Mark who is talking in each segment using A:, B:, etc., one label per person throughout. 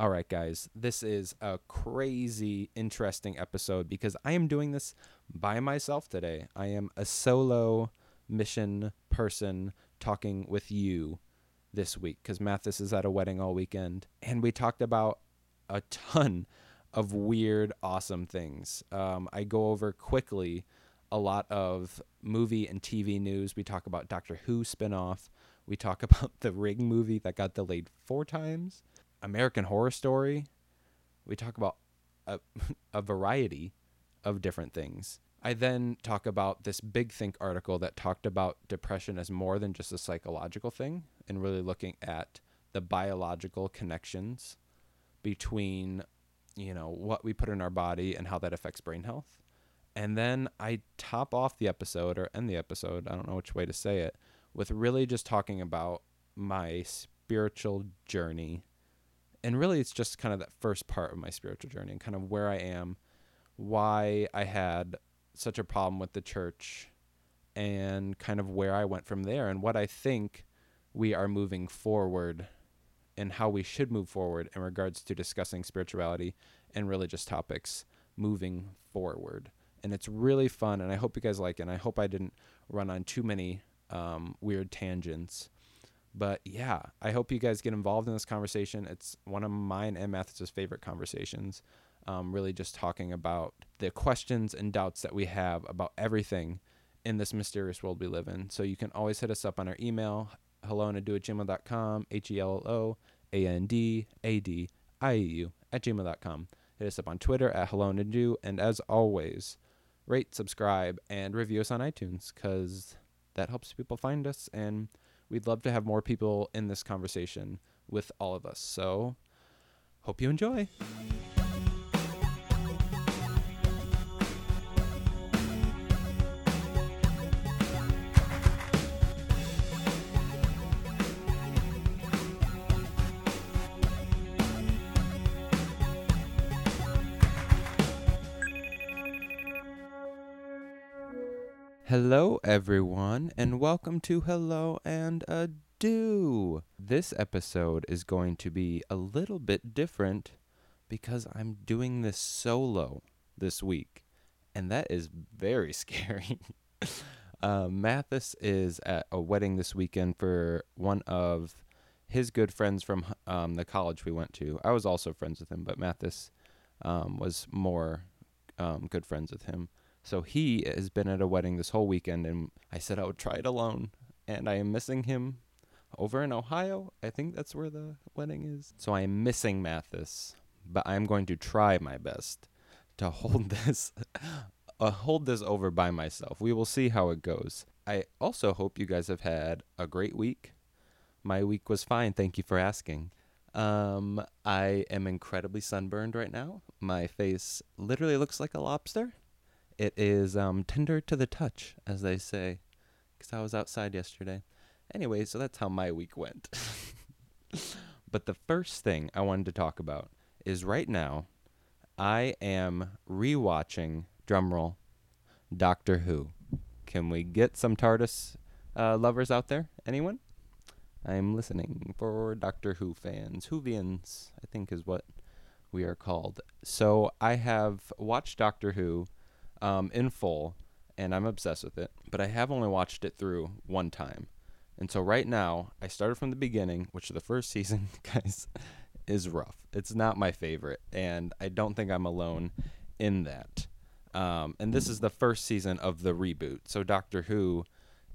A: All right, guys, this is a crazy, interesting episode because I am doing this by myself today. I am a solo mission person talking with you this week because Mathis is at a wedding all weekend. And we talked about a ton of weird, awesome things. Um, I go over quickly a lot of movie and TV news. We talk about Doctor Who spinoff. We talk about the Ring movie that got delayed four times. American Horror Story. We talk about a, a variety of different things. I then talk about this Big Think article that talked about depression as more than just a psychological thing and really looking at the biological connections between, you know, what we put in our body and how that affects brain health. And then I top off the episode or end the episode, I don't know which way to say it, with really just talking about my spiritual journey and really it's just kind of that first part of my spiritual journey and kind of where I am, why I had such a problem with the church, and kind of where I went from there, and what I think we are moving forward and how we should move forward in regards to discussing spirituality and religious topics moving forward. And it's really fun, and I hope you guys like it. And I hope I didn't run on too many um, weird tangents but yeah, I hope you guys get involved in this conversation. It's one of mine and Mathis's favorite conversations. Um, really just talking about the questions and doubts that we have about everything in this mysterious world we live in. So you can always hit us up on our email, hello and at gmail.com, at gmail.com. Hit us up on Twitter at hello and do. And as always, rate, subscribe, and review us on iTunes because that helps people find us. And We'd love to have more people in this conversation with all of us. So, hope you enjoy. Hello, everyone, and welcome to Hello and Ado. This episode is going to be a little bit different because I'm doing this solo this week, and that is very scary. uh, Mathis is at a wedding this weekend for one of his good friends from um, the college we went to. I was also friends with him, but Mathis um, was more um, good friends with him. So he has been at a wedding this whole weekend, and I said I would try it alone. And I am missing him over in Ohio. I think that's where the wedding is. So I am missing Mathis, but I'm going to try my best to hold this uh, hold this over by myself. We will see how it goes. I also hope you guys have had a great week. My week was fine. Thank you for asking. Um, I am incredibly sunburned right now. My face literally looks like a lobster. It is um, tender to the touch, as they say, because I was outside yesterday. Anyway, so that's how my week went. but the first thing I wanted to talk about is right now, I am rewatching, drumroll, Doctor Who. Can we get some TARDIS uh, lovers out there? Anyone? I'm listening for Doctor Who fans. Whovians, I think is what we are called. So I have watched Doctor Who um, in full, and I'm obsessed with it. But I have only watched it through one time, and so right now I started from the beginning, which the first season, guys, is rough. It's not my favorite, and I don't think I'm alone in that. Um, and this is the first season of the reboot. So Doctor Who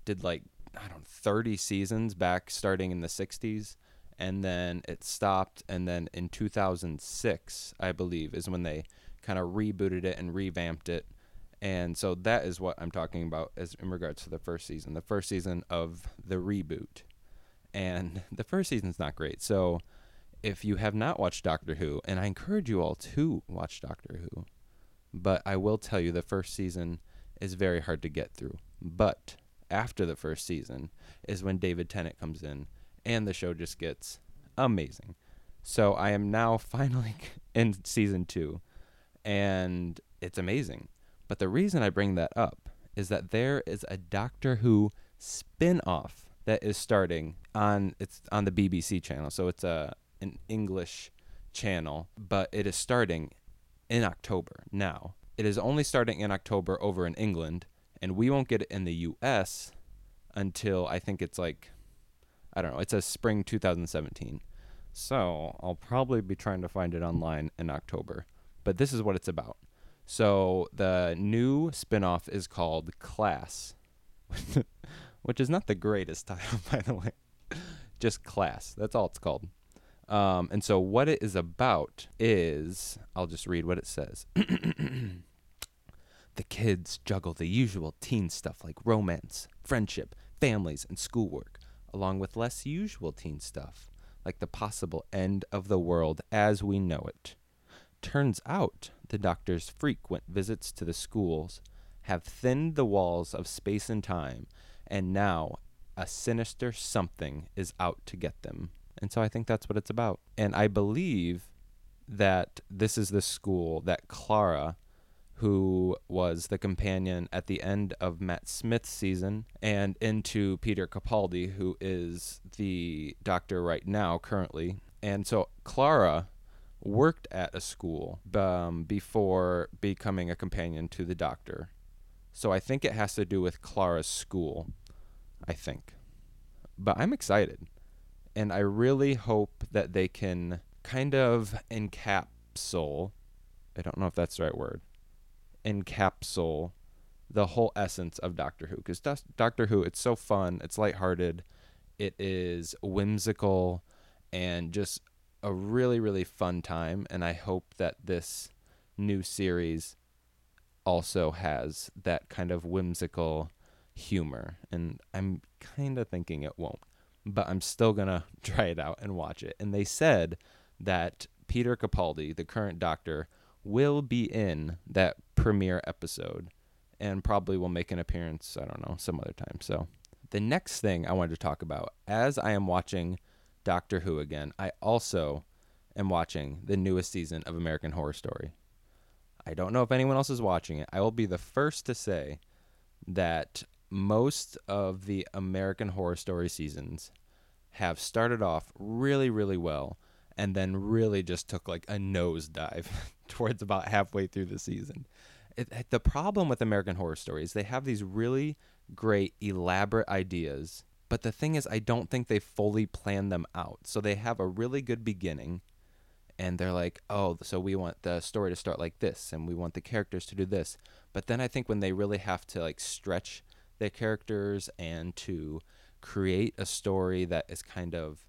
A: did like I don't know, 30 seasons back starting in the 60s and then it stopped and then in 2006 I believe is when they kind of rebooted it and revamped it and so that is what I'm talking about as in regards to the first season, the first season of the reboot. And the first season's not great. So if you have not watched Doctor Who, and I encourage you all to watch Doctor Who, but I will tell you the first season is very hard to get through. But after the first season is when David Tennant comes in and the show just gets amazing. So I am now finally in season 2 and it's amazing. But the reason I bring that up is that there is a Doctor Who spin-off that is starting on it's on the BBC channel. So it's a an English channel, but it is starting in October now. It is only starting in October over in England, and we won't get it in the US until I think it's like I don't know, it says spring 2017. So, I'll probably be trying to find it online in October. But this is what it's about. So, the new spin-off is called Class, which is not the greatest title by the way. Just Class. That's all it's called. Um, and so, what it is about is I'll just read what it says. the kids juggle the usual teen stuff like romance, friendship, families, and schoolwork, along with less usual teen stuff like the possible end of the world as we know it. Turns out the doctor's frequent visits to the schools have thinned the walls of space and time, and now a sinister something is out to get them. And so I think that's what it's about. And I believe that this is the school that Clara, who was the companion at the end of Matt Smith's season, and into Peter Capaldi, who is the doctor right now, currently. And so Clara worked at a school um, before becoming a companion to the doctor. So I think it has to do with Clara's school. I think. But I'm excited and I really hope that they can kind of encapsulate, I don't know if that's the right word, encapsulate the whole essence of Doctor Who because Doctor Who it's so fun it's lighthearted it is whimsical and just a really really fun time and I hope that this new series also has that kind of whimsical humor and I'm kind of thinking it won't but I'm still going to try it out and watch it. And they said that Peter Capaldi, the current doctor, will be in that premiere episode and probably will make an appearance, I don't know, some other time. So, the next thing I wanted to talk about as I am watching Doctor Who again, I also am watching the newest season of American Horror Story. I don't know if anyone else is watching it. I will be the first to say that most of the American Horror Story seasons have started off really, really well and then really just took like a nosedive towards about halfway through the season. It, the problem with American Horror Stories, they have these really great, elaborate ideas, but the thing is, I don't think they fully plan them out. So they have a really good beginning, and they're like, oh, so we want the story to start like this, and we want the characters to do this. But then I think when they really have to like stretch their characters and to create a story that is kind of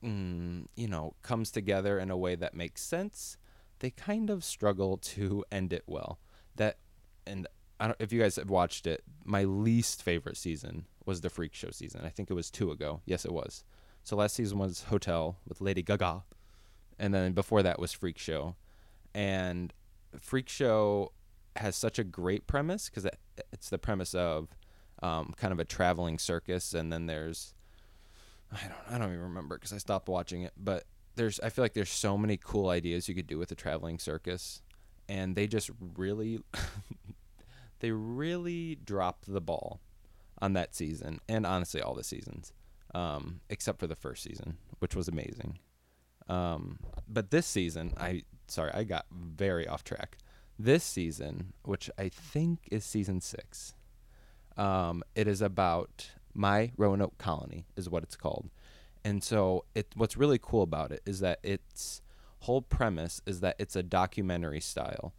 A: mm, you know comes together in a way that makes sense they kind of struggle to end it well that and I don't if you guys have watched it my least favorite season was the freak show season. I think it was two ago. Yes it was. So last season was hotel with lady gaga. And then before that was freak show. And freak show has such a great premise because it's the premise of um, kind of a traveling circus, and then there's I don't I don't even remember because I stopped watching it, but there's I feel like there's so many cool ideas you could do with a traveling circus, and they just really they really dropped the ball on that season, and honestly all the seasons, um, except for the first season, which was amazing. Um, but this season, I sorry I got very off track. This season, which I think is season six, um, it is about my Roanoke colony, is what it's called. And so, it what's really cool about it is that its whole premise is that it's a documentary style.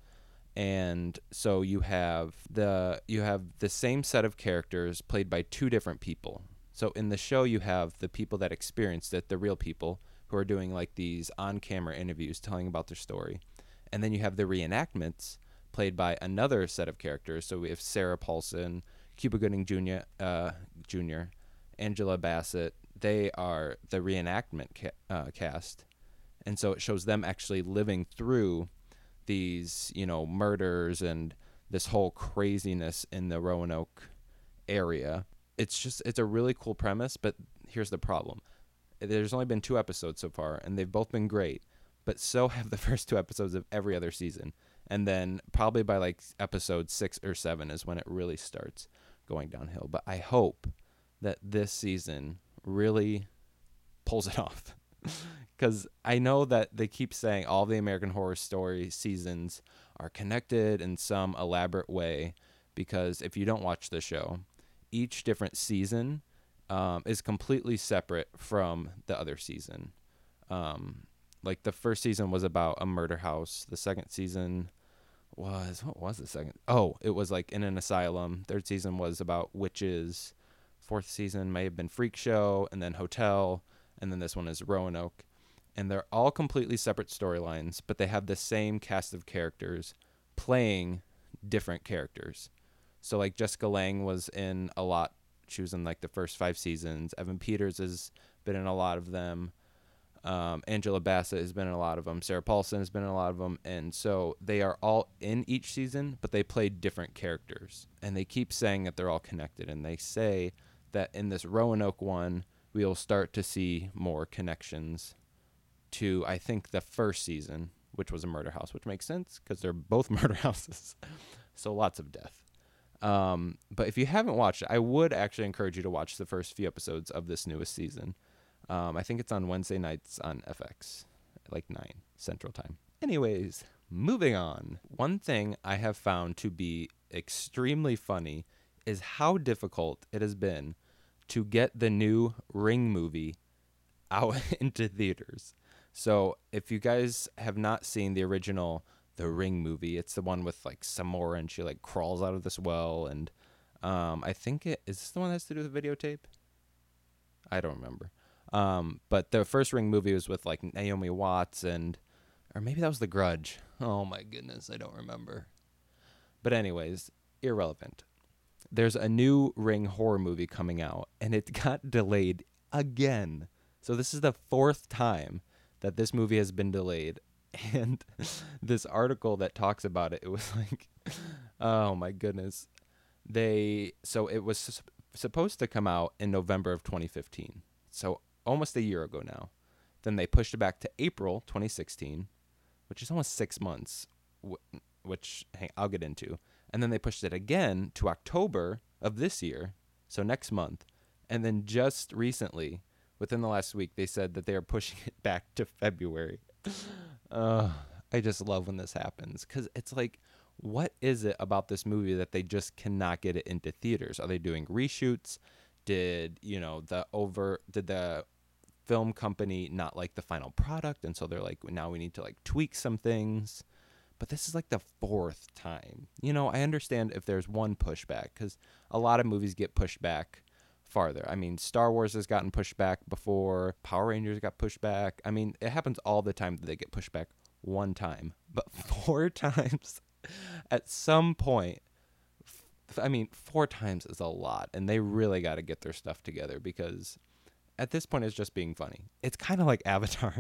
A: And so you have the you have the same set of characters played by two different people. So in the show you have the people that experienced it, the real people who are doing like these on-camera interviews telling about their story. And then you have the reenactments played by another set of characters. So we have Sarah Paulson, Cuba Gooding Jr., uh, Jr., Angela Bassett, they are the reenactment ca- uh, cast, and so it shows them actually living through these, you know, murders and this whole craziness in the Roanoke area. It's just it's a really cool premise, but here's the problem. There's only been two episodes so far, and they've both been great, but so have the first two episodes of every other season. And then probably by like episode six or seven is when it really starts going downhill. But I hope that this season really pulls it off because I know that they keep saying all the American Horror Story seasons are connected in some elaborate way. Because if you don't watch the show, each different season um, is completely separate from the other season. Um, like the first season was about a murder house. The second season was what was the second? Oh, it was like in an asylum. Third season was about witches. Fourth season may have been Freak Show, and then Hotel, and then this one is Roanoke. And they're all completely separate storylines, but they have the same cast of characters playing different characters. So like Jessica Lange was in a lot. She was in like the first five seasons. Evan Peters has been in a lot of them. Um, Angela Bassett has been in a lot of them. Sarah Paulson has been in a lot of them. And so they are all in each season, but they play different characters. And they keep saying that they're all connected. And they say that in this Roanoke one, we'll start to see more connections to, I think, the first season, which was a murder house, which makes sense because they're both murder houses. so lots of death. Um, but if you haven't watched it, I would actually encourage you to watch the first few episodes of this newest season. Um, I think it's on Wednesday nights on FX, like 9 Central Time. Anyways, moving on. One thing I have found to be extremely funny is how difficult it has been to get the new Ring movie out into theaters. So, if you guys have not seen the original The Ring movie, it's the one with like Samara and she like crawls out of this well and um, I think it is this the one that has to do with the videotape? I don't remember. Um, but the first Ring movie was with like Naomi Watts and, or maybe that was The Grudge. Oh my goodness, I don't remember. But anyways, irrelevant. There's a new Ring horror movie coming out, and it got delayed again. So this is the fourth time that this movie has been delayed. And this article that talks about it, it was like, oh my goodness. They so it was supposed to come out in November of 2015. So almost a year ago now. Then they pushed it back to April 2016, which is almost six months, which hey, I'll get into. And then they pushed it again to October of this year, so next month. And then just recently, within the last week, they said that they are pushing it back to February. uh, I just love when this happens because it's like, what is it about this movie that they just cannot get it into theaters? Are they doing reshoots? Did you know the over? Did the film company not like the final product and so they're like now we need to like tweak some things but this is like the fourth time you know i understand if there's one pushback because a lot of movies get pushed back farther i mean star wars has gotten pushed back before power rangers got pushed back i mean it happens all the time that they get pushed back one time but four times at some point I mean, four times is a lot, and they really got to get their stuff together because at this point it's just being funny. It's kind of like Avatar.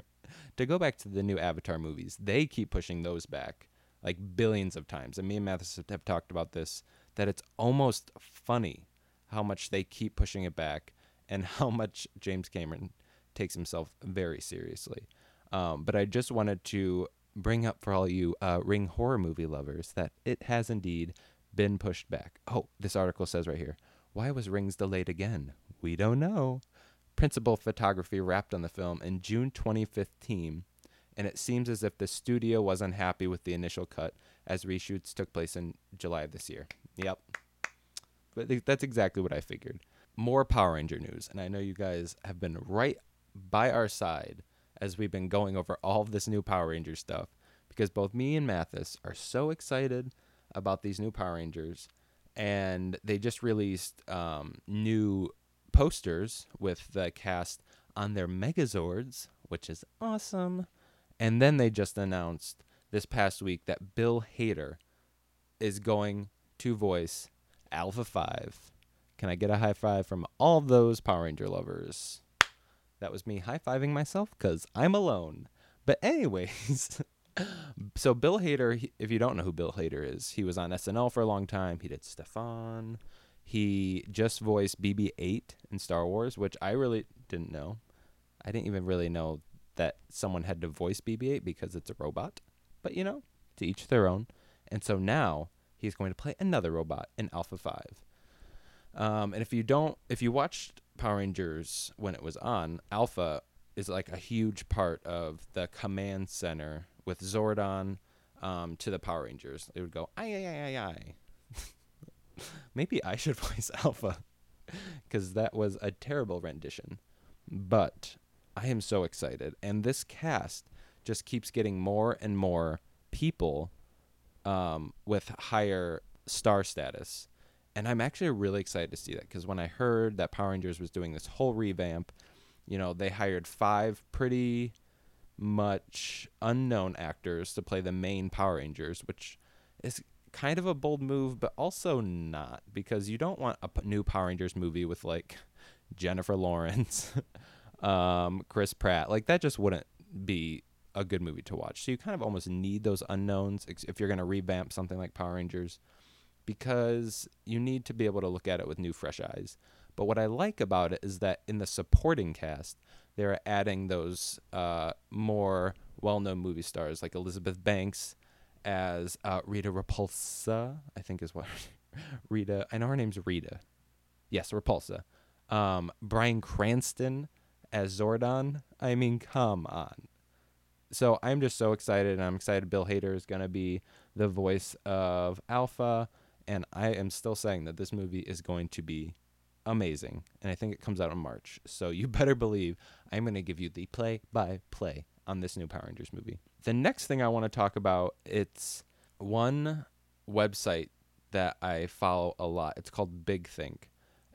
A: to go back to the new Avatar movies, they keep pushing those back like billions of times. And me and Mathis have talked about this that it's almost funny how much they keep pushing it back and how much James Cameron takes himself very seriously. Um, but I just wanted to bring up for all you uh, Ring horror movie lovers that it has indeed been pushed back. Oh, this article says right here. Why was Rings delayed again? We don't know principal photography wrapped on the film in June 2015, and it seems as if the studio was unhappy with the initial cut as reshoots took place in July of this year. Yep. But that's exactly what I figured. More Power Ranger news, and I know you guys have been right by our side as we've been going over all of this new Power Ranger stuff because both me and Mathis are so excited about these new Power Rangers, and they just released um, new posters with the cast on their Megazords, which is awesome. And then they just announced this past week that Bill Hader is going to voice Alpha 5. Can I get a high five from all those Power Ranger lovers? That was me high fiving myself because I'm alone. But, anyways, so Bill Hader, if you don't know who Bill Hader is, he was on SNL for a long time. He did Stefon. He just voiced BB 8 in Star Wars, which I really didn't know. I didn't even really know that someone had to voice BB 8 because it's a robot. But you know, to each their own. And so now he's going to play another robot in Alpha 5. Um, and if you don't, if you watched Power Rangers when it was on, Alpha is like a huge part of the command center with Zordon um, to the Power Rangers. They would go, I, I, I, I. ay. Maybe I should voice Alpha because that was a terrible rendition. But I am so excited. And this cast just keeps getting more and more people um, with higher star status. And I'm actually really excited to see that because when I heard that Power Rangers was doing this whole revamp, you know, they hired five pretty much unknown actors to play the main Power Rangers, which is kind of a bold move, but also not because you don't want a new Power Rangers movie with like Jennifer Lawrence, um, Chris Pratt. Like that just wouldn't be a good movie to watch. So you kind of almost need those unknowns if you're going to revamp something like Power Rangers because you need to be able to look at it with new fresh eyes. But what I like about it is that in the supporting cast, they're adding those uh, more well-known movie stars like Elizabeth Banks as uh, Rita Repulsa, I think is what Rita. I know her name's Rita. Yes, Repulsa. Um, Bryan Cranston as Zordon. I mean, come on. So I'm just so excited, and I'm excited Bill Hader is going to be the voice of Alpha, and I am still saying that this movie is going to be amazing, and I think it comes out in March. So you better believe I'm going to give you the play-by-play on this new Power Rangers movie. The next thing I want to talk about it's one website that I follow a lot. It's called Big Think,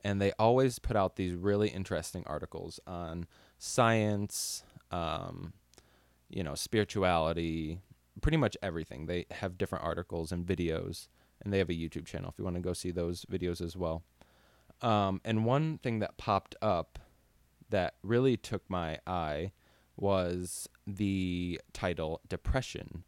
A: and they always put out these really interesting articles on science, um, you know, spirituality, pretty much everything. They have different articles and videos, and they have a YouTube channel if you want to go see those videos as well. Um, and one thing that popped up that really took my eye was the title Depression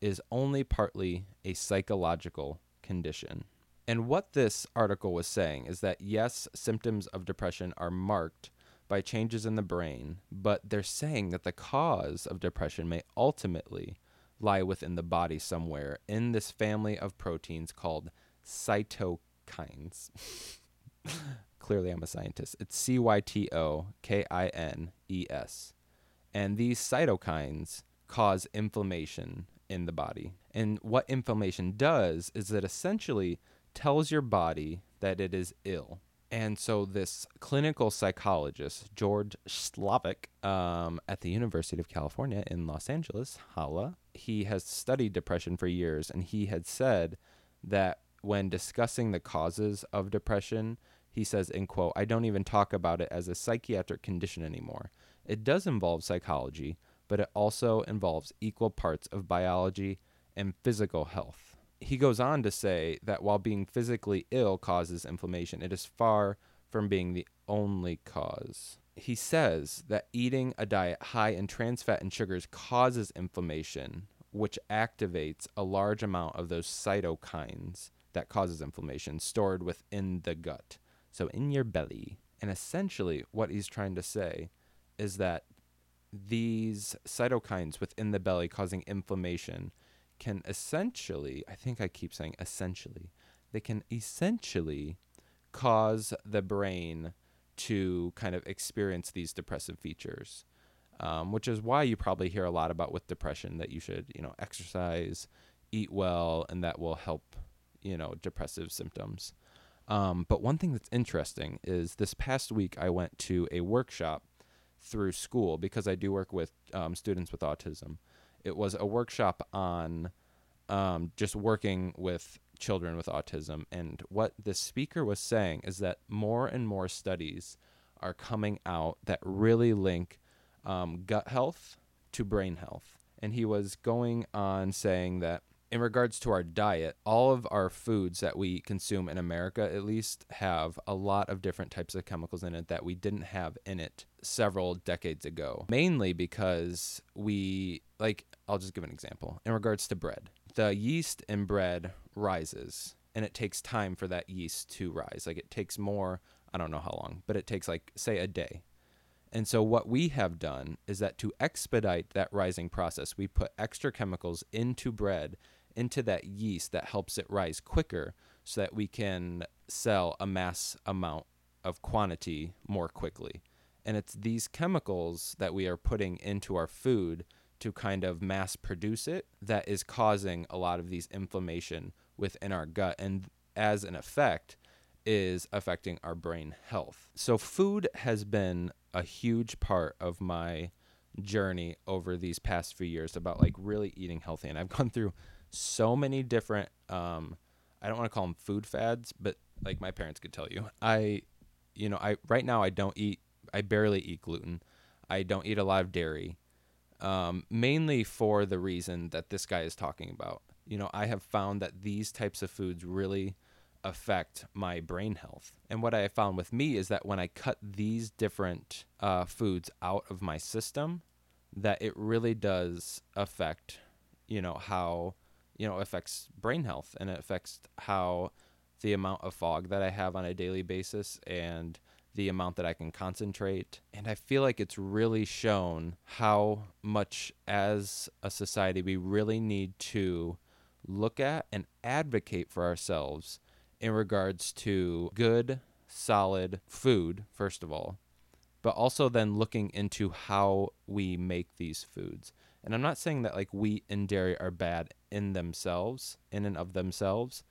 A: is only partly a psychological condition. And what this article was saying is that yes, symptoms of depression are marked by changes in the brain, but they're saying that the cause of depression may ultimately lie within the body somewhere in this family of proteins called cytokines. Clearly, I'm a scientist. It's C Y T O K I N E S. And these cytokines cause inflammation in the body. And what inflammation does is it essentially tells your body that it is ill. And so, this clinical psychologist, George Slavich, um, at the University of California in Los Angeles, holla, he has studied depression for years, and he had said that when discussing the causes of depression, he says, in quote, I don't even talk about it as a psychiatric condition anymore. It does involve psychology, but it also involves equal parts of biology and physical health. He goes on to say that while being physically ill causes inflammation, it is far from being the only cause. He says that eating a diet high in trans fat and sugars causes inflammation, which activates a large amount of those cytokines that causes inflammation stored within the gut so in your belly. And essentially, what he's trying to say is that these cytokines within the belly causing inflammation can essentially, I think I keep saying essentially, they can essentially cause the brain to kind of experience these depressive features. Um, which is why you probably hear a lot about with depression that you should, you know, exercise, eat well, and that will help, you know, depressive symptoms. Um, but one thing that's interesting is this past week I went to a workshop through school because I do work with um, students with autism. It was a workshop on um, just working with children with autism. And what the speaker was saying is that more and more studies are coming out that really link um, gut health to brain health. And he was going on saying that in regards to our diet, all of our foods that we consume in America at least have a lot of different types of chemicals in it that we didn't have in it several decades ago. Mainly because we, like, I'll just give an example. In regards to bread, the yeast in bread rises and it takes time for that yeast to rise. Like, it takes more, I don't know how long, but it takes, like, say, a day. And so, what we have done is that to expedite that rising process, we put extra chemicals into bread into that yeast that helps it rise quicker so that we can sell a mass amount of quantity more quickly. And it's these chemicals that we are putting into our food to kind of mass produce it that is causing a lot of these inflammation within our gut. And as an effect, is affecting our brain health. So, food has been a huge part of my journey over these past few years about like really eating healthy. And I've gone through so many different, um, I don't want to call them food fads, but like my parents could tell you, I, you know, I right now I don't eat, I barely eat gluten. I don't eat a lot of dairy, um, mainly for the reason that this guy is talking about. You know, I have found that these types of foods really affect my brain health. And what I found with me is that when I cut these different uh, foods out of my system, that it really does affect, you know, how, you know, affects brain health and it affects how the amount of fog that I have on a daily basis and the amount that I can concentrate. And I feel like it's really shown how much as a society we really need to look at and advocate for ourselves in regards to good, solid food, first of all, but also then looking into how we make these foods. And I'm not saying that like wheat and dairy are bad in themselves, in and of themselves.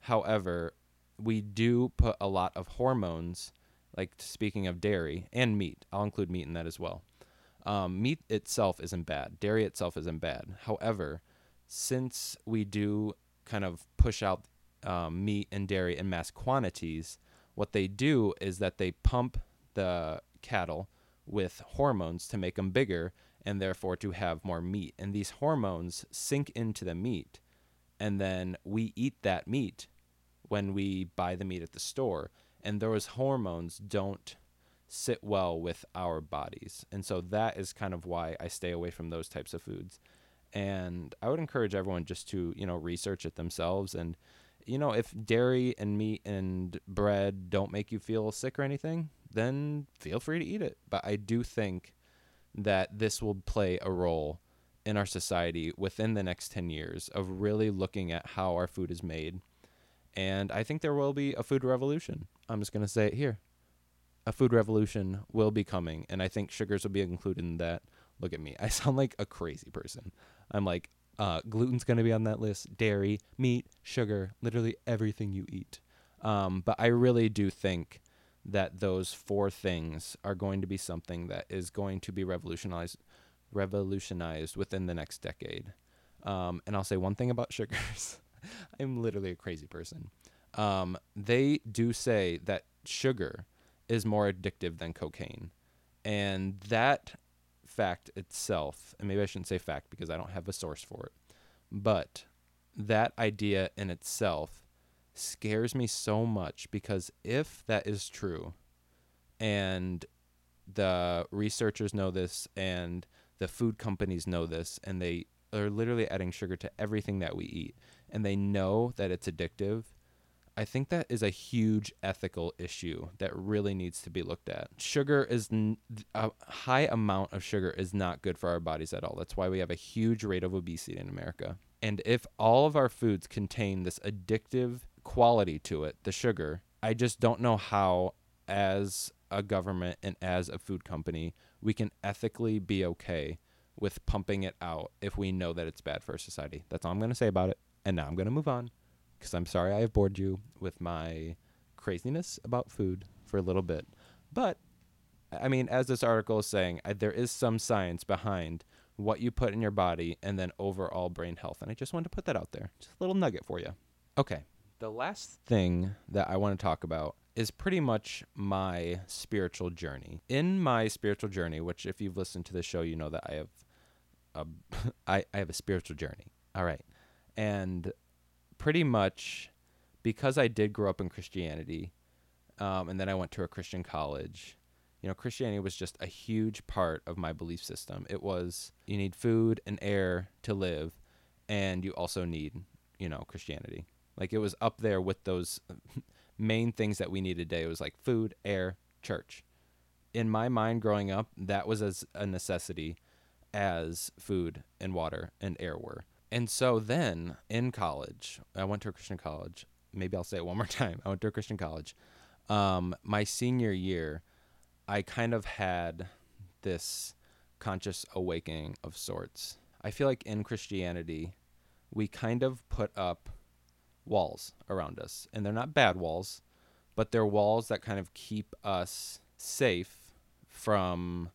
A: However, we do put a lot of hormones, like speaking of dairy and meat, I'll include meat in that as well. Um, meat itself isn't bad, dairy itself isn't bad. However, since we do kind of push out um, meat and dairy in mass quantities, what they do is that they pump the cattle with hormones to make them bigger and therefore to have more meat. And these hormones sink into the meat, and then we eat that meat when we buy the meat at the store. And those hormones don't sit well with our bodies. And so that is kind of why I stay away from those types of foods. And I would encourage everyone just to, you know, research it themselves and you know, if dairy and meat and bread don't make you feel sick or anything, then feel free to eat it. But I do think that this will play a role in our society within the next 10 years of really looking at how our food is made. And I think there will be a food revolution. I'm just going to say it here. A food revolution will be coming, and I think sugars will be included in that. Look at me. I sound like a crazy person. I'm like, uh, gluten's going to be on that list. Dairy, meat, sugar, literally everything you eat. Um, but I really do think that those four things are going to be something that is going to be revolutionized, revolutionized within the next decade. Um, and I'll say one thing about sugars. I'm literally a crazy person. Um, they do say that sugar is more addictive than cocaine. And that fact itself, and maybe I shouldn't say fact because I don't have a source for it, but that idea in itself scares me so much because if that is true and the researchers know this and the food companies know this and they are literally adding sugar to everything that we eat and they know that it's addictive I think that is a huge ethical issue that really needs to be looked at. Sugar is n- a high amount of sugar is not good for our bodies at all. That's why we have a huge rate of obesity in America. And if all of our foods contain this addictive quality to it, the sugar, I just don't know how as a government and as a food company we can ethically be okay with pumping it out if we know that it's bad for society. That's all I'm going to say about it. And now I'm going to move on because I'm sorry I have bored you with my craziness about food for a little bit. But, I mean, as this article is saying, I, there is some science behind what you put in your body and then overall brain health. And I just wanted to put that out there. Just a little nugget for you. Okay. The last thing that I want to talk about is pretty much my spiritual journey. In my spiritual journey, which if you've listened to the show, you know that I have a, I, I have a spiritual journey. All right. And pretty much because I did grow up in Christianity, um, and then I went to a Christian college. You know, Christianity was just a huge part of my belief system. It was you need food and air to live, and you also need, you know, Christianity. Like it was up there with those main things that we need today. It was like food, air, church. In my mind growing up, that was as a necessity as food and water and air were. And so then in college, I went to a Christian college. Maybe I'll say it one more time. I went to a Christian college. Um, my senior year, I kind of had this conscious awakening of sorts. I feel like in Christianity, we kind of put up walls around us, and they're not bad walls, but they're walls that kind of keep us safe from,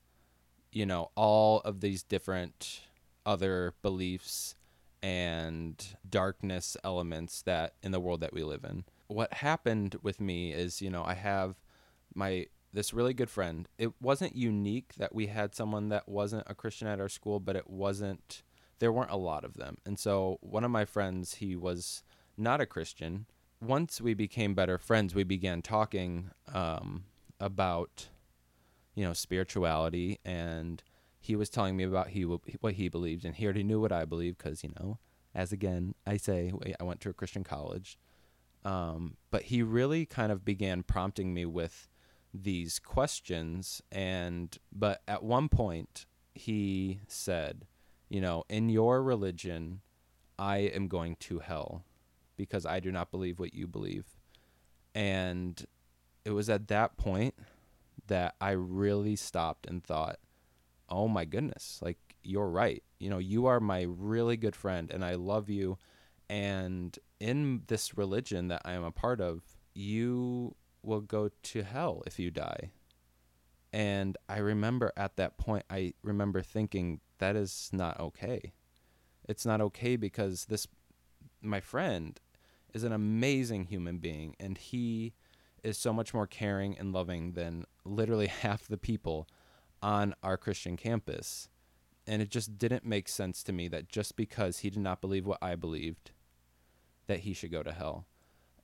A: you know, all of these different other beliefs and darkness elements that in the world that we live in. What happened with me is, you know, I have my this really good friend. It wasn't unique that we had someone that wasn't a Christian at our school, but it wasn't there weren't a lot of them. And so one of my friends, he was not a Christian. Once we became better friends, we began talking um, about, you know, spirituality, and he was telling me about he what he believed, and he already knew what I believed because you know, as again I say, I went to a Christian college. Um, but he really kind of began prompting me with these questions, and but at one point he said, you know, in your religion, I am going to hell because I do not believe what you believe. And it was at that point that I really stopped and thought, oh my goodness, like you're right. You know, you are my really good friend and I love you. And in this religion that I am a part of, you will go to hell if you die. And I remember at that point, I remember thinking, that is not okay. It's not okay because this, my friend, is an amazing human being and he is so much more caring and loving than literally half the people on our Christian campus. And it just didn't make sense to me that just because he did not believe what I believed, that he should go to hell.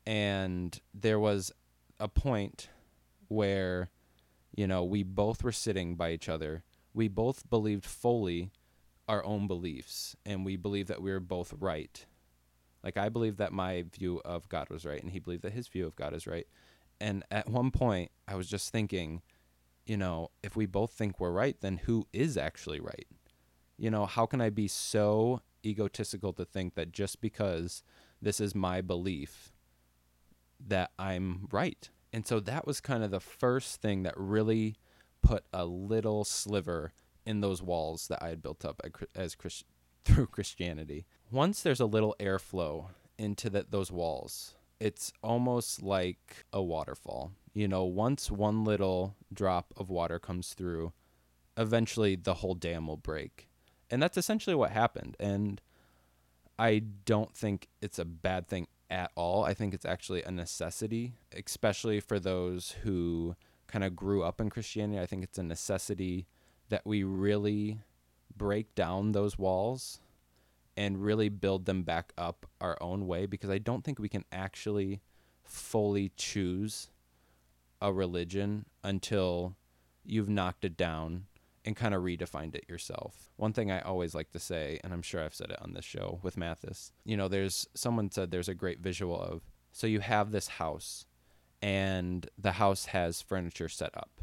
A: And there was a point where, you know, we both were sitting by each other. We both believed fully our own beliefs, and we believed that we were both right like I believe that my view of God was right, and he believed that his view of God is right. And at one point, I was just thinking, you know, if we both think we're right, then who is actually right? You know, how can I be so egotistical to think that just because this is my belief, that I'm right? And so that was kind of the first thing that really put a little sliver in those walls that I had built up as Chris, through Christianity once there's a little airflow into those walls, it's almost like a waterfall. You know, once one little drop of water comes through, eventually the whole dam will break. And that's essentially what happened. And I don't think it's a bad thing at all. I think it's actually a necessity, especially for those who kind of grew up in Christianity. I think it's a necessity that we really break down those walls and really build them back up our own way because I don't think we can actually fully choose a religion until you've knocked it down and kind of redefined it yourself. One thing I always like to say, and I'm sure I've said it on this show with Mathis, you know, there's someone said there's a great visual of so you have this house and the house has furniture set up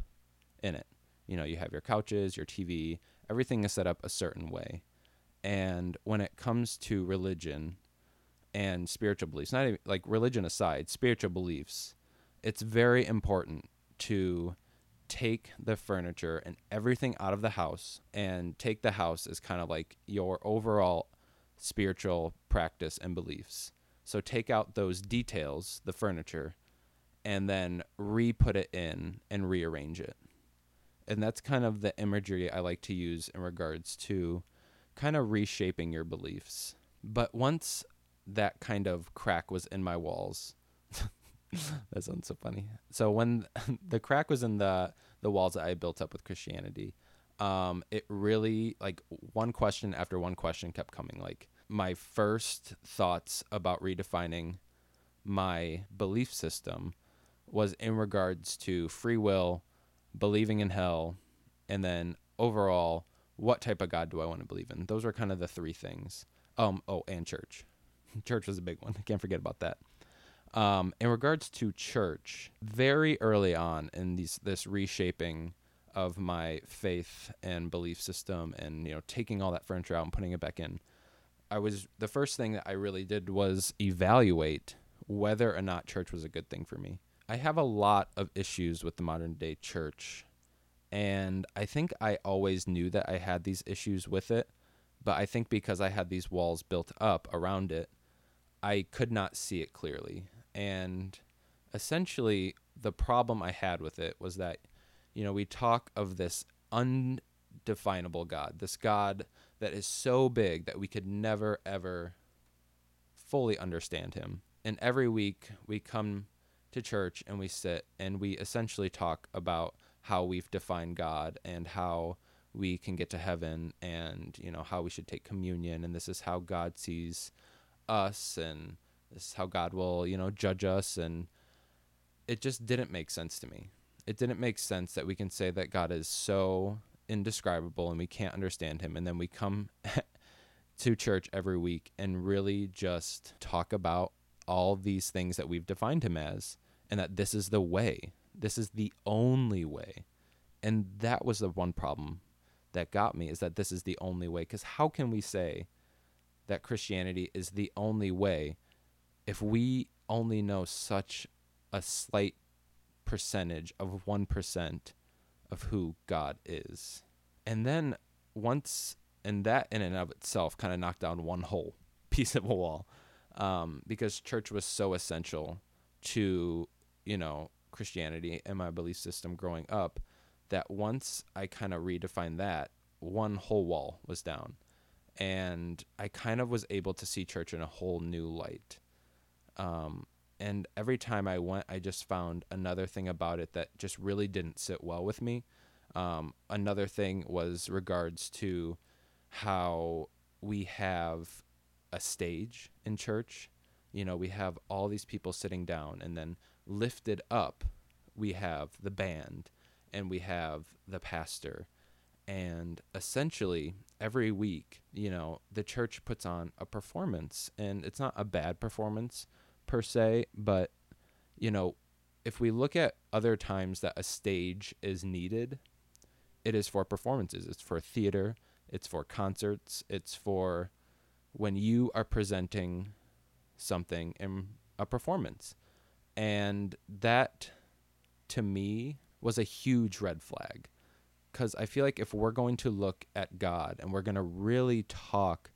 A: in it. You know, you have your couches, your TV, everything is set up a certain way. And when it comes to religion and spiritual beliefs, not even, like religion aside, spiritual beliefs, it's very important to take the furniture and everything out of the house and take the house as kind of like your overall spiritual practice and beliefs. So take out those details, the furniture, and then re put it in and rearrange it. And that's kind of the imagery I like to use in regards to kind of reshaping your beliefs. But once that kind of crack was in my walls, that sounds so funny. So when the crack was in the the walls that I built up with Christianity, um, it really like one question after one question kept coming. Like my first thoughts about redefining my belief system was in regards to free will, believing in hell, and then overall what type of God do I want to believe in? Those were kind of the three things. Um, oh, and church. church was a big one. I can't forget about that. Um, in regards to church, very early on in these this reshaping of my faith and belief system, and you know, taking all that furniture out and putting it back in, I was the first thing that I really did was evaluate whether or not church was a good thing for me. I have a lot of issues with the modern day church And I think I always knew that I had these issues with it, but I think because I had these walls built up around it, I could not see it clearly. And essentially, the problem I had with it was that, you know, we talk of this undefinable God, this God that is so big that we could never, ever fully understand him. And every week we come to church and we sit and we essentially talk about how we've defined God and how we can get to heaven and you know how we should take communion and this is how God sees us and this is how God will you know judge us and it just didn't make sense to me. It didn't make sense that we can say that God is so indescribable and we can't understand him and then we come to church every week and really just talk about all these things that we've defined him as and that this is the way. This is the only way. And that was the one problem that got me is that this is the only way cuz how can we say that Christianity is the only way if we only know such a slight percentage of 1% of who God is. And then once, and that in and of itself kind of knocked down one whole piece of a wall um, because church was so essential to, you know, Christianity and my belief system growing up that once I kind of redefined that, one whole wall was down. And I kind of was able to see church in a whole new light. Um, and every time I went, I just found another thing about it that just really didn't sit well with me. Um, another thing was regards to how we have a stage in church. You know, we have all these people sitting down, and then lifted up, we have the band and we have the pastor. And essentially, every week, you know, the church puts on a performance, and it's not a bad performance per se, but you know, if we look at other times that a stage is needed, it is for performances. It's for theater, it's for concerts, it's for when you are presenting something in a performance. And that to me was a huge red flag because I feel like if we're going to look at God and we're going to really talk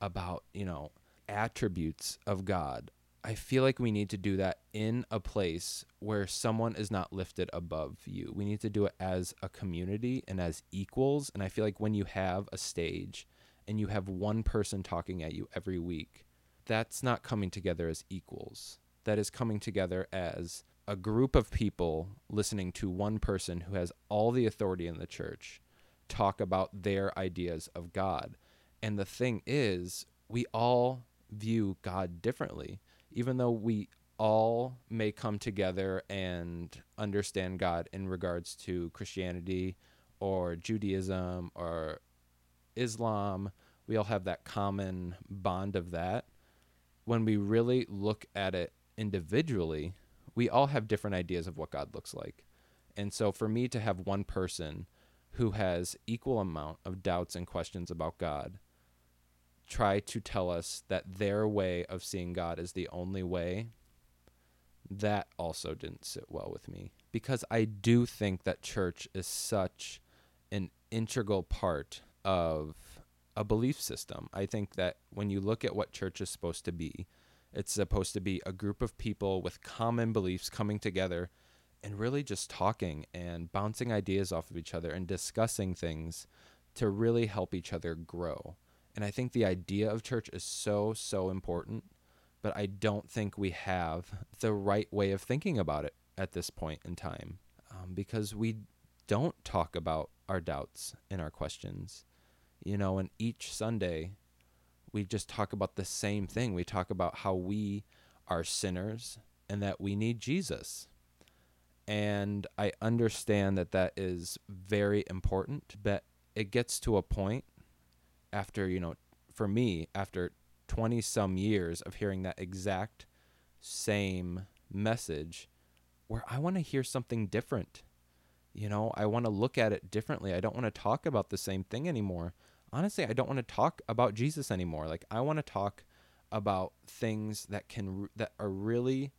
A: about, you know, attributes of God, I feel like we need to do that in a place where someone is not lifted above you. We need to do it as a community and as equals. And I feel like when you have a stage and you have one person talking at you every week, that's not coming together as equals. That is coming together as a group of people listening to one person who has all the authority in the church talk about their ideas of God. And the thing is, we all view God differently even though we all may come together and understand God in regards to Christianity or Judaism or Islam, we all have that common bond of that. When we really look at it individually, we all have different ideas of what God looks like. And so for me to have one person who has equal amount of doubts and questions about God try to tell us that their way of seeing God is the only way, that also didn't sit well with me. Because I do think that church is such an integral part of a belief system. I think that when you look at what church is supposed to be, it's supposed to be a group of people with common beliefs coming together and really just talking and bouncing ideas off of each other and discussing things to really help each other grow. And I think the idea of church is so, so important, but I don't think we have the right way of thinking about it at this point in time um, because we don't talk about our doubts and our questions. You know, and each Sunday, we just talk about the same thing. We talk about how we are sinners and that we need Jesus. And I understand that that is very important, but it gets to a point after you know for me after 20 some years of hearing that exact same message where I want to hear something different. You know, I want to look at it differently. I don't want to talk about the same thing anymore. Honestly, I don't want to talk about Jesus anymore. Like I want to talk about things that can that are really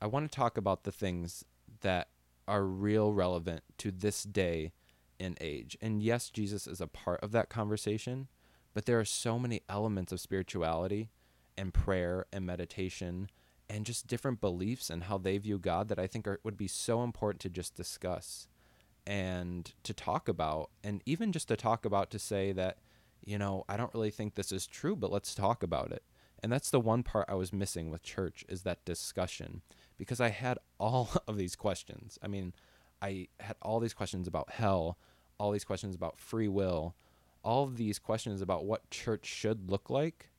A: I want to talk about the things that are real relevant to this day and age. And yes, Jesus is a part of that conversation, but there are so many elements of spirituality and prayer and meditation and just different beliefs and how they view God that I think are, would be so important to just discuss and to talk about and even just to talk about to say that you know I don't really think this is true but let's talk about it. And that's the one part I was missing with church is that discussion because I had all of these questions. I mean, I had all these questions about hell, all these questions about free will, all of these questions about what church should look like,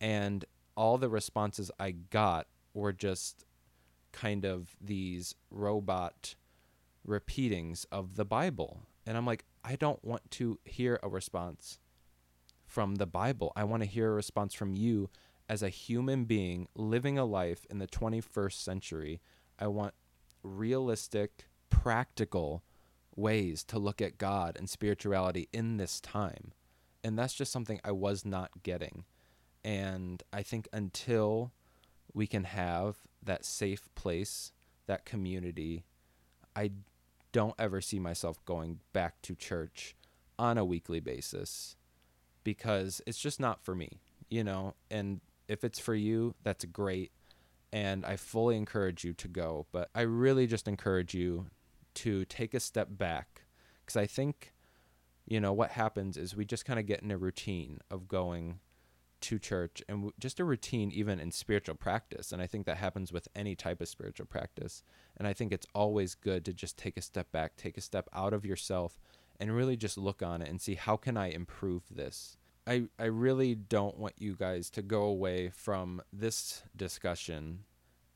A: and all the responses I got were just kind of these robot repeatings of the Bible. And I'm like, I don't want to hear a response from the Bible. I want to hear a response from you as a human being living a life in the 21st century. I want realistic, practical ways to look at God and spirituality in this time. And that's just something I was not getting. And I think until we can have that safe place, that community, I don't ever see myself going back to church on a weekly basis because it's just not for me, you know? And if it's for you, that's great. And I fully encourage you to go. But I really just encourage you to take a step back because I think, you know, what happens is we just kind of get in a routine of going to church and w- just a routine even in spiritual practice and i think that happens with any type of spiritual practice and i think it's always good to just take a step back take a step out of yourself and really just look on it and see how can i improve this? I i really don't want you guys to go away from this discussion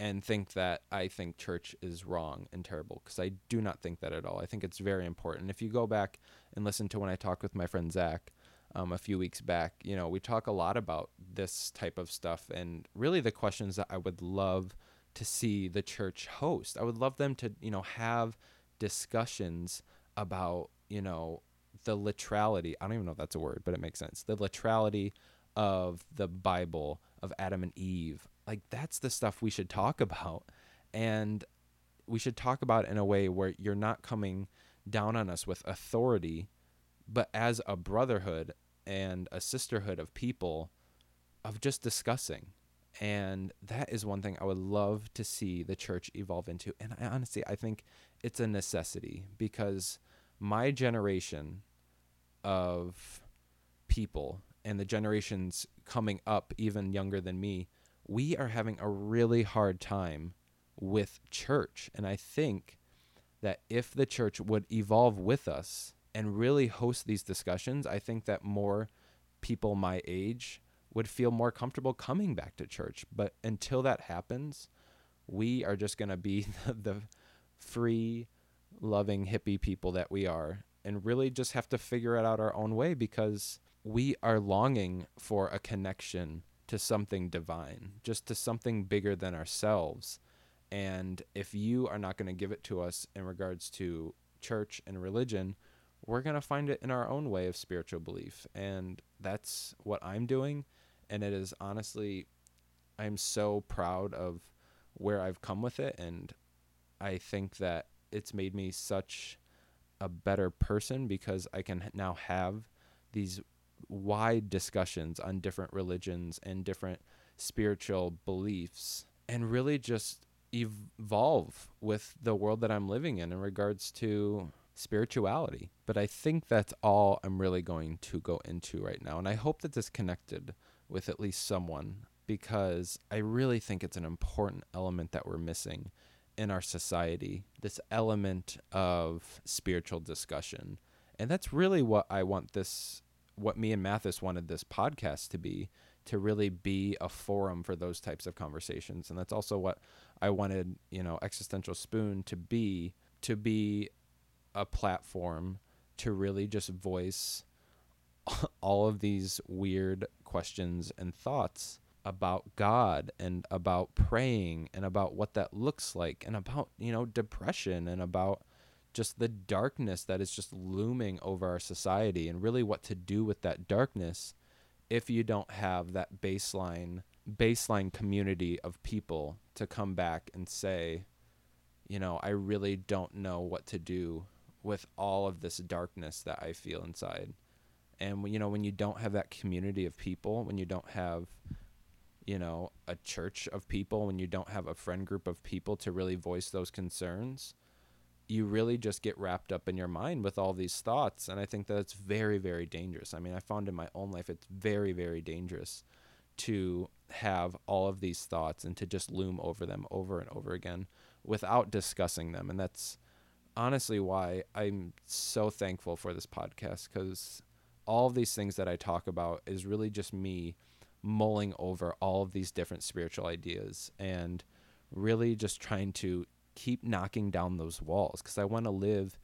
A: and think that I think church is wrong and terrible because I do not think that at all. I think it's very important. If you go back and listen to when I talked with my friend Zach um, a few weeks back, you know, we talk a lot about this type of stuff and really the questions that I would love to see the church host. I would love them to, you know, have discussions about, you know, the literality. I don't even know if that's a word, but it makes sense. The literality of the Bible, of Adam and Eve, like that's the stuff we should talk about. And we should talk about in a way where you're not coming down on us with authority, but as a brotherhood and a sisterhood of people of just discussing. And that is one thing I would love to see the church evolve into. And I honestly, I think it's a necessity because my generation of people and the generations coming up, even younger than me, we are having a really hard time with church. And I think that if the church would evolve with us and really host these discussions, I think that more people my age would feel more comfortable coming back to church. But until that happens, we are just going to be the, the free, loving, hippie people that we are and really just have to figure it out our own way because we are longing for a connection to something divine, just to something bigger than ourselves. And if you are not going to give it to us in regards to church and religion, we're going to find it in our own way of spiritual belief. And that's what I'm doing. And it is honestly, I'm so proud of where I've come with it. And I think that it's made me such a better person because I can now have these wide discussions on different religions and different spiritual beliefs and really just evolve with the world that I'm living in in regards to spirituality. But I think that's all I'm really going to go into right now. And I hope that this connected with at least someone because I really think it's an important element that we're missing in our society this element of spiritual discussion. And that's really what I want this what me and Mathis wanted this podcast to be to really be a forum for those types of conversations. And that's also what I wanted you know existential spoon to be to be a platform to really just voice all of these weird questions and thoughts about God and about praying and about what that looks like and about you know depression and about just the darkness that is just looming over our society and really what to do with that darkness if you don't have that baseline baseline community of people to come back and say you know I really don't know what to do with all of this darkness that I feel inside. And you know, when you don't have that community of people, when you don't have you know, a church of people, when you don't have a friend group of people to really voice those concerns, you really just get wrapped up in your mind with all these thoughts. And I think that it's very, very dangerous. I mean, I found in my own life it's very, very dangerous to have all of these thoughts and to just loom over them over and over again without discussing them. And that's honestly why I'm so thankful for this podcast because all of these things that I talk about is really just me mulling over all of these different spiritual ideas and really just trying to keep knocking down those walls because I want to live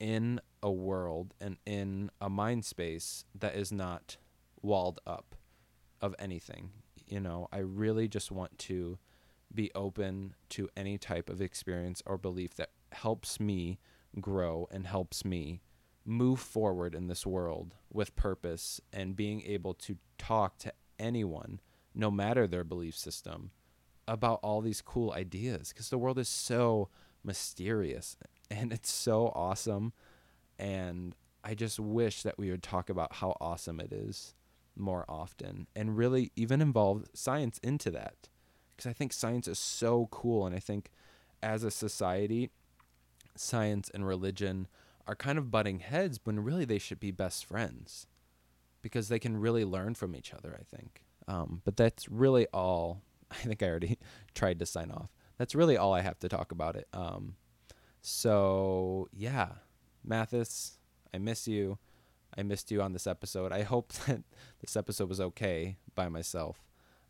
A: in a world and in a mind space that is not walled up of anything. You know, I really just want to be open to any type of experience or belief that helps me grow and helps me move forward in this world with purpose and being able to talk to anyone, no matter their belief system, about all these cool ideas because the world is so mysterious and it's so awesome. And I just wish that we would talk about how awesome it is more often and really even involve science into that because I think science is so cool. And I think as a society, science and religion are kind of butting heads when really they should be best friends because they can really learn from each other, I think. Um, but that's really all. I think I already tried to sign off. That's really all I have to talk about it. Um, so, yeah, Mathis, I miss you. I missed you on this episode. I hope that this episode was okay by myself.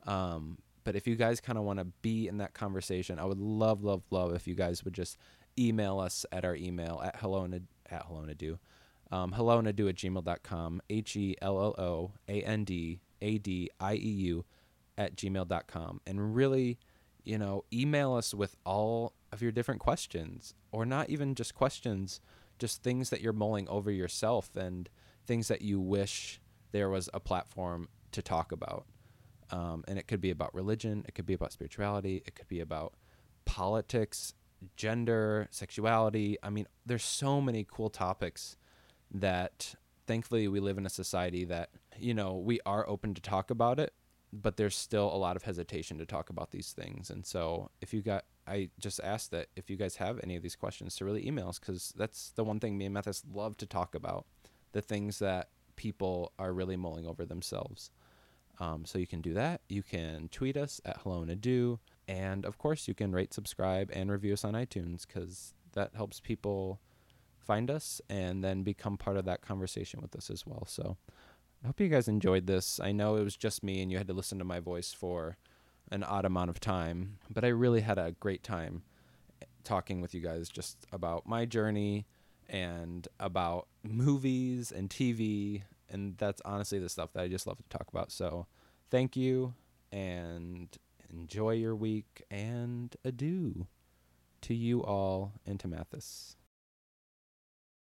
A: Um, but if you guys kind of want to be in that conversation, I would love, love, love if you guys would just email us at our email at hello and at hello do um, hello Nadu at gmail.com, H E L L O A N D A D I E U at gmail.com. And really, you know, email us with all of your different questions, or not even just questions, just things that you're mulling over yourself and things that you wish there was a platform to talk about. Um, and it could be about religion, it could be about spirituality, it could be about politics, gender, sexuality. I mean, there's so many cool topics that thankfully we live in a society that you know we are open to talk about it but there's still a lot of hesitation to talk about these things. And so if you got i just ask that if you guys have any of these questions to really email us because that's the one thing me and Mathis love to talk about the things that people are really mulling over themselves. Um, so you can do that. You can tweet us at hello and adieu and of course you can rate subscribe and review us on itunes because that helps people find us and then become part of that conversation with us as well. So I hope you guys enjoyed this. I know it was just me and you had to listen to my voice for an odd amount of time, but I really had a great time talking with you guys just about my journey and about movies and TV. And that's honestly the stuff that I just love to talk about. So thank you and enjoy your week and adieu to you all and to Mathis.